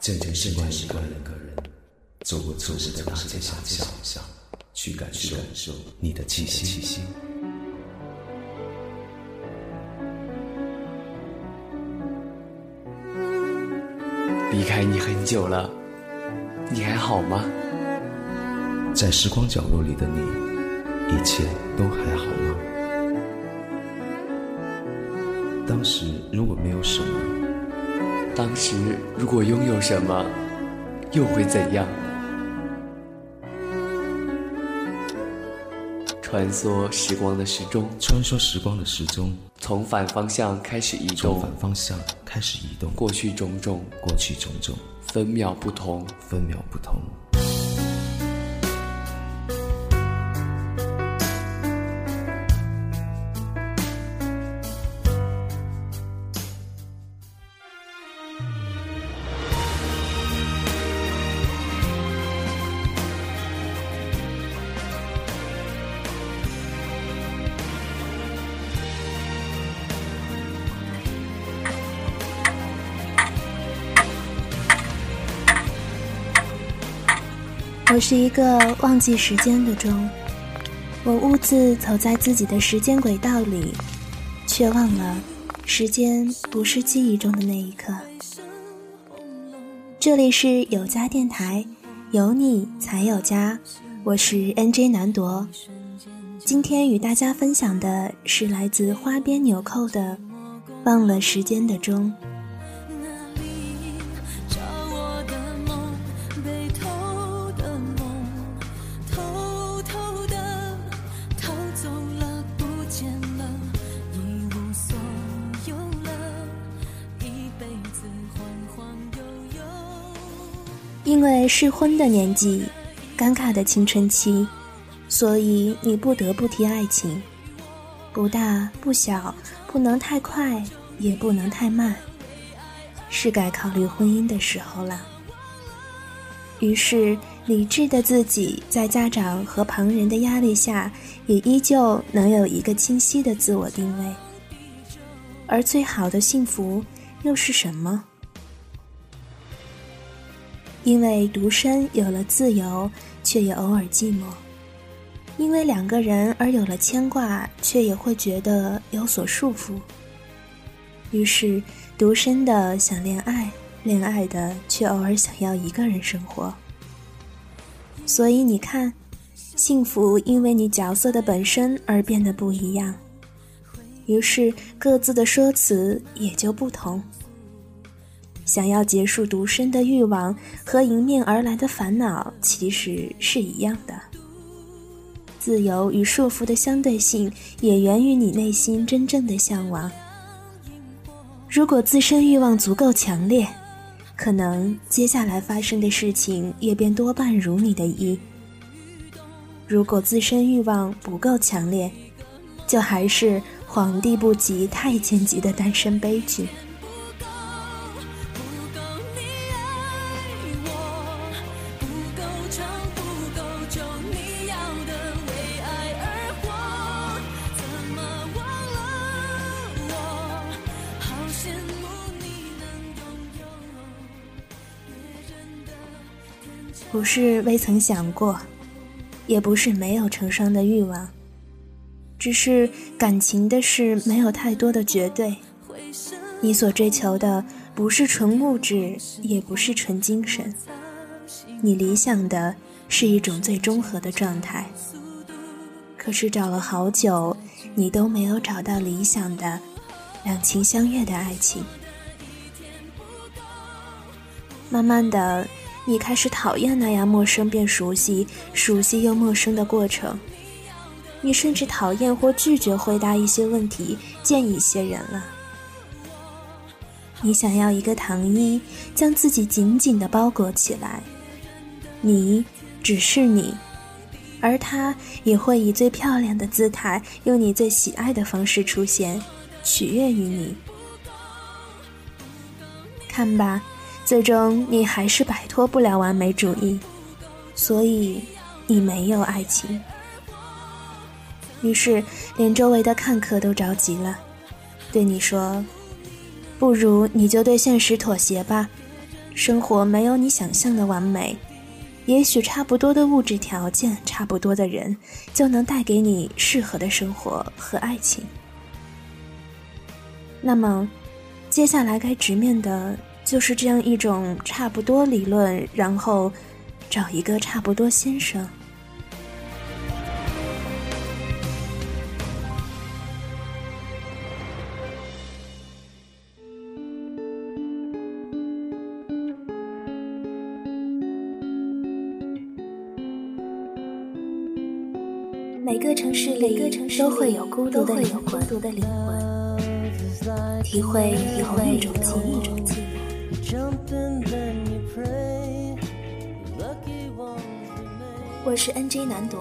渐渐习惯一个人，走过错误的大街小巷，去感受你的气息。离开你很久了，你还好吗？在时光角落里的你，一切都还好吗？当时如果没有什么，当时如果拥有什么，又会怎样？穿梭时光的时钟，穿梭时光的时钟，从反方向开始移动，从反方向开始移动，过去种种，过去种种，分秒不同，分秒不同。我是一个忘记时间的钟，我兀自走在自己的时间轨道里，却忘了时间不是记忆中的那一刻。这里是有家电台，有你才有家，我是 NJ 南铎。今天与大家分享的是来自花边纽扣的《忘了时间的钟》。因为适婚的年纪，尴尬的青春期，所以你不得不提爱情。不大不小，不能太快，也不能太慢，是该考虑婚姻的时候了。于是，理智的自己在家长和旁人的压力下，也依旧能有一个清晰的自我定位。而最好的幸福又是什么？因为独身有了自由，却也偶尔寂寞；因为两个人而有了牵挂，却也会觉得有所束缚。于是，独身的想恋爱，恋爱的却偶尔想要一个人生活。所以你看，幸福因为你角色的本身而变得不一样，于是各自的说辞也就不同。想要结束独身的欲望和迎面而来的烦恼其实是一样的。自由与束缚的相对性也源于你内心真正的向往。如果自身欲望足够强烈，可能接下来发生的事情也便多半如你的意。如果自身欲望不够强烈，就还是皇帝不急太监急的单身悲剧。不是未曾想过，也不是没有成双的欲望，只是感情的事没有太多的绝对。你所追求的不是纯物质，也不是纯精神，你理想的是一种最中和的状态。可是找了好久，你都没有找到理想的两情相悦的爱情。慢慢的。你开始讨厌那样陌生变熟悉、熟悉又陌生的过程，你甚至讨厌或拒绝回答一些问题、见一些人了。你想要一个糖衣，将自己紧紧地包裹起来，你只是你，而他也会以最漂亮的姿态，用你最喜爱的方式出现，取悦于你。看吧。最终，你还是摆脱不了完美主义，所以你没有爱情。于是，连周围的看客都着急了，对你说：“不如你就对现实妥协吧。生活没有你想象的完美，也许差不多的物质条件、差不多的人，就能带给你适合的生活和爱情。那么，接下来该直面的就是这样一种差不多理论，然后找一个差不多先生。每个城市里都会有孤独的灵魂，体会体会一种寂寞。我是 NJ 南铎，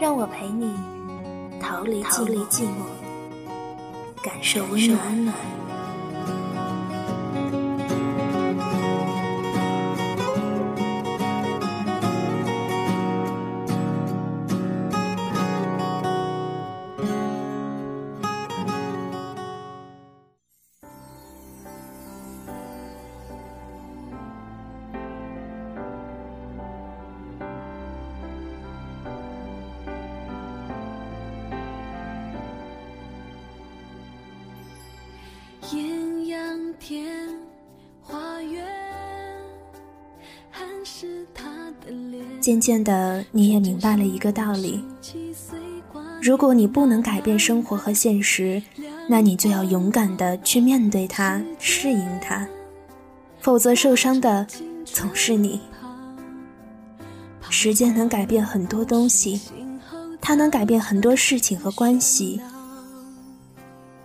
让我陪你逃离寂寞，感受温暖。渐渐的，你也明白了一个道理：如果你不能改变生活和现实，那你就要勇敢的去面对它，适应它，否则受伤的总是你。时间能改变很多东西，它能改变很多事情和关系。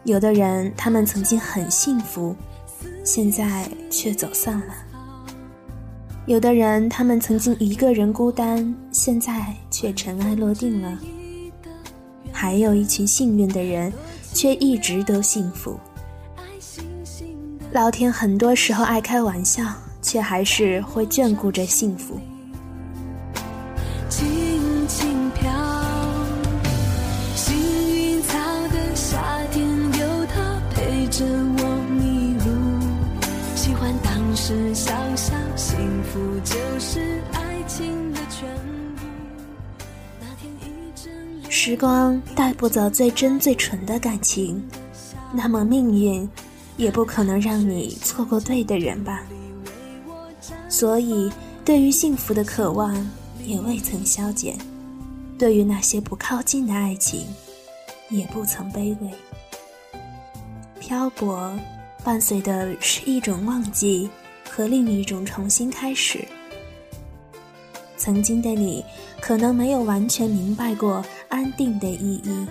有的人，他们曾经很幸福，现在却走散了。有的人，他们曾经一个人孤单，现在却尘埃落定了；还有一群幸运的人，却一直都幸福。老天很多时候爱开玩笑，却还是会眷顾着幸福。只想象幸福就是爱情的全部时光带不走最真最纯的感情，那么命运也不可能让你错过对的人吧。所以，对于幸福的渴望也未曾消减，对于那些不靠近的爱情，也不曾卑微。漂泊伴随的是一种忘记和另一种重新开始。曾经的你，可能没有完全明白过安定的意义，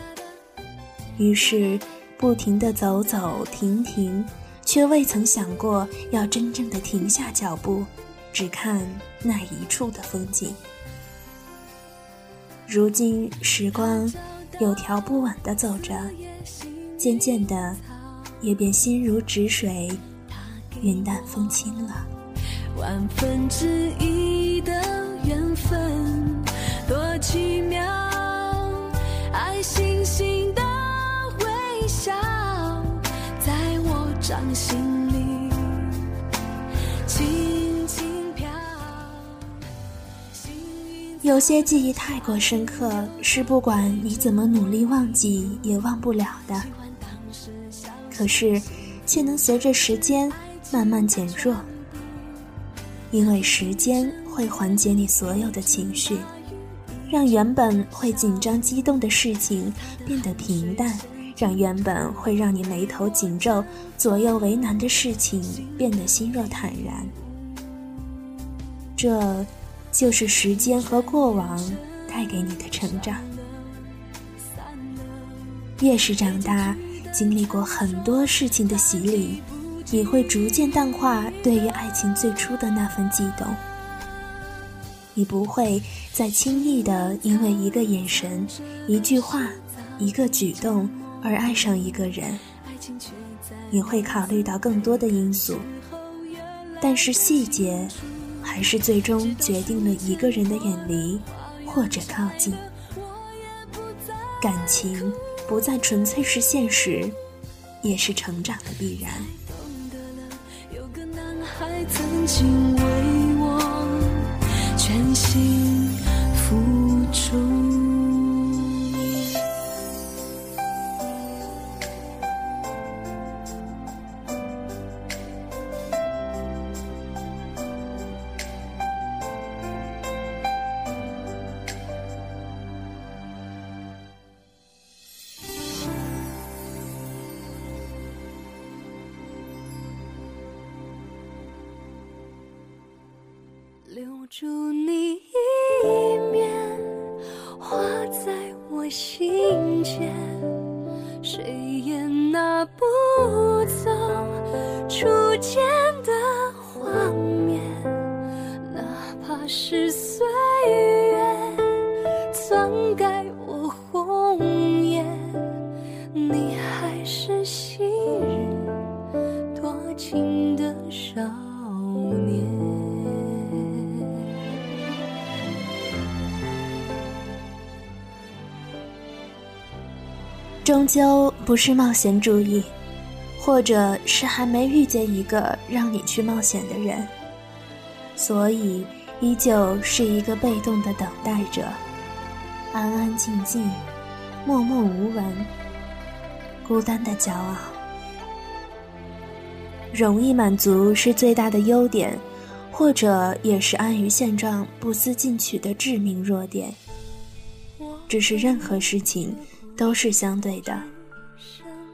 于是不停的走走停停，却未曾想过要真正的停下脚步，只看那一处的风景。如今时光有条不紊的走着，渐渐的，也便心如止水，云淡风轻了。万分之一的。缘分多奇妙，爱星星的微笑，在我掌心里轻轻飘。有些记忆太过深刻，是不管你怎么努力忘记也忘不了的。可是，却能随着时间慢慢减弱，因为时间。会缓解你所有的情绪，让原本会紧张激动的事情变得平淡，让原本会让你眉头紧皱、左右为难的事情变得心若坦然。这，就是时间和过往带给你的成长。越是长大，经历过很多事情的洗礼，也会逐渐淡化对于爱情最初的那份悸动。你不会再轻易的因为一个眼神、一句话、一个举动而爱上一个人。你会考虑到更多的因素，但是细节还是最终决定了一个人的远离或者靠近。感情不再纯粹是现实，也是成长的必然。曾经为我全心付出。究不是冒险主义，或者是还没遇见一个让你去冒险的人，所以依旧是一个被动的等待者，安安静静，默默无闻，孤单的骄傲。容易满足是最大的优点，或者也是安于现状、不思进取的致命弱点。只是任何事情。都是相对的，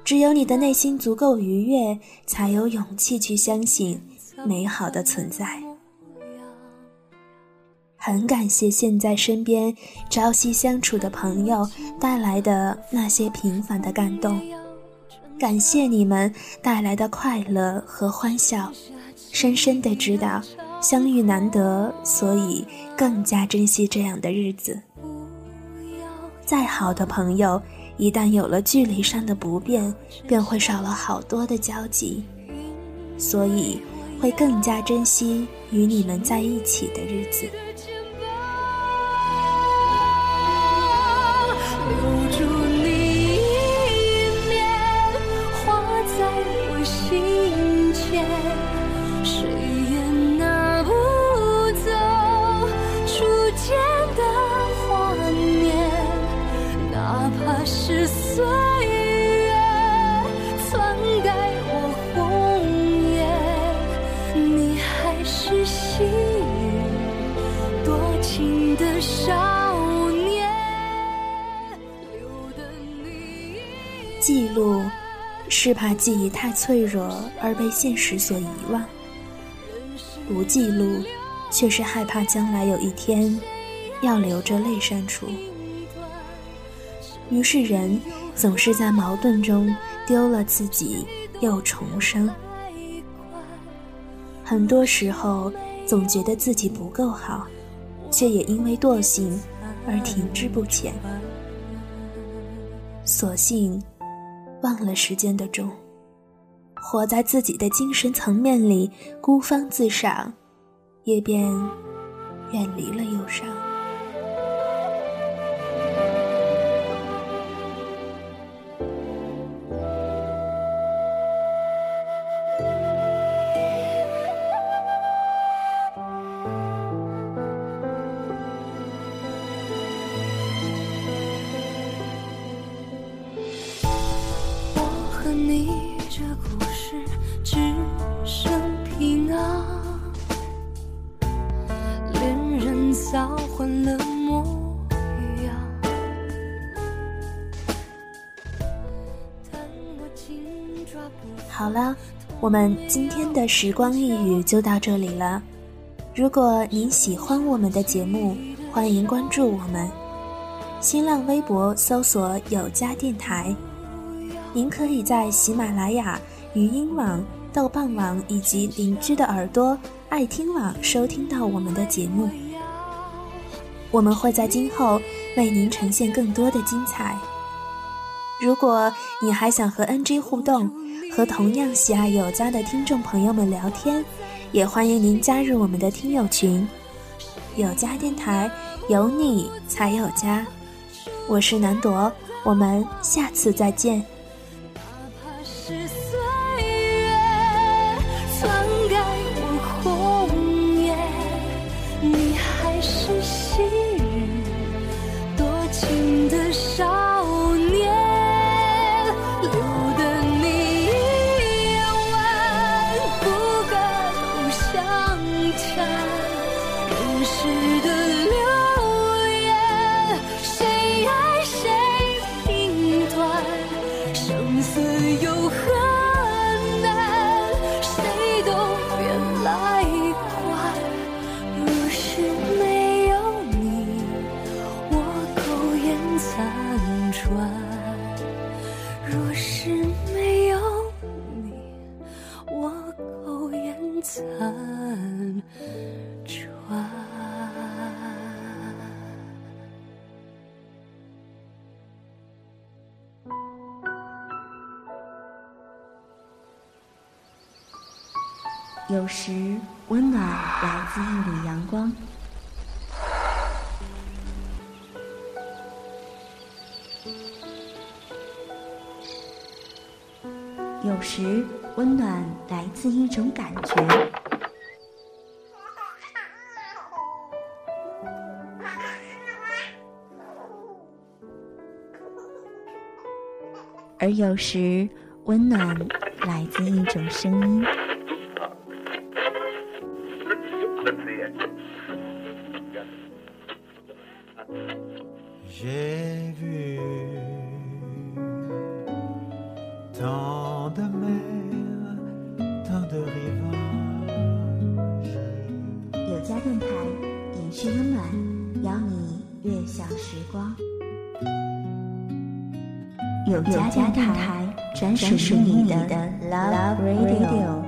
只有你的内心足够愉悦，才有勇气去相信美好的存在。很感谢现在身边朝夕相处的朋友带来的那些平凡的感动，感谢你们带来的快乐和欢笑，深深的知道相遇难得，所以更加珍惜这样的日子。再好的朋友，一旦有了距离上的不便，便会少了好多的交集，所以会更加珍惜与你们在一起的日子。情的少年。留的你记录是怕记忆太脆弱而被现实所遗忘，不记录却是害怕将来有一天要流着泪删除。于是人总是在矛盾中丢了自己又重生。很多时候总觉得自己不够好，却也因为惰性而停滞不前。索性忘了时间的钟，活在自己的精神层面里，孤芳自赏，也便远离了忧伤。你这故事只剩平安，恋人早换了模样。好了，我们今天的时光一语就到这里了。如果您喜欢我们的节目，欢迎关注我们。新浪微博搜索“有家电台”，您可以在喜马拉雅、语音网、豆瓣网以及邻居的耳朵、爱听网收听到我们的节目。我们会在今后为您呈现更多的精彩。如果你还想和 NG 互动，和同样喜爱有家的听众朋友们聊天，也欢迎您加入我们的听友群。有家电台，有你才有家。我是南朵，我们下次再见。有时，温暖来自一缕阳光；有时，温暖来自一种感觉；而有时，温暖来自一种声音。J'ai vu tant de mer, tant de rivages. 有家电台延续温暖，邀你悦享时光。有家电台专属于你的 Love Radio。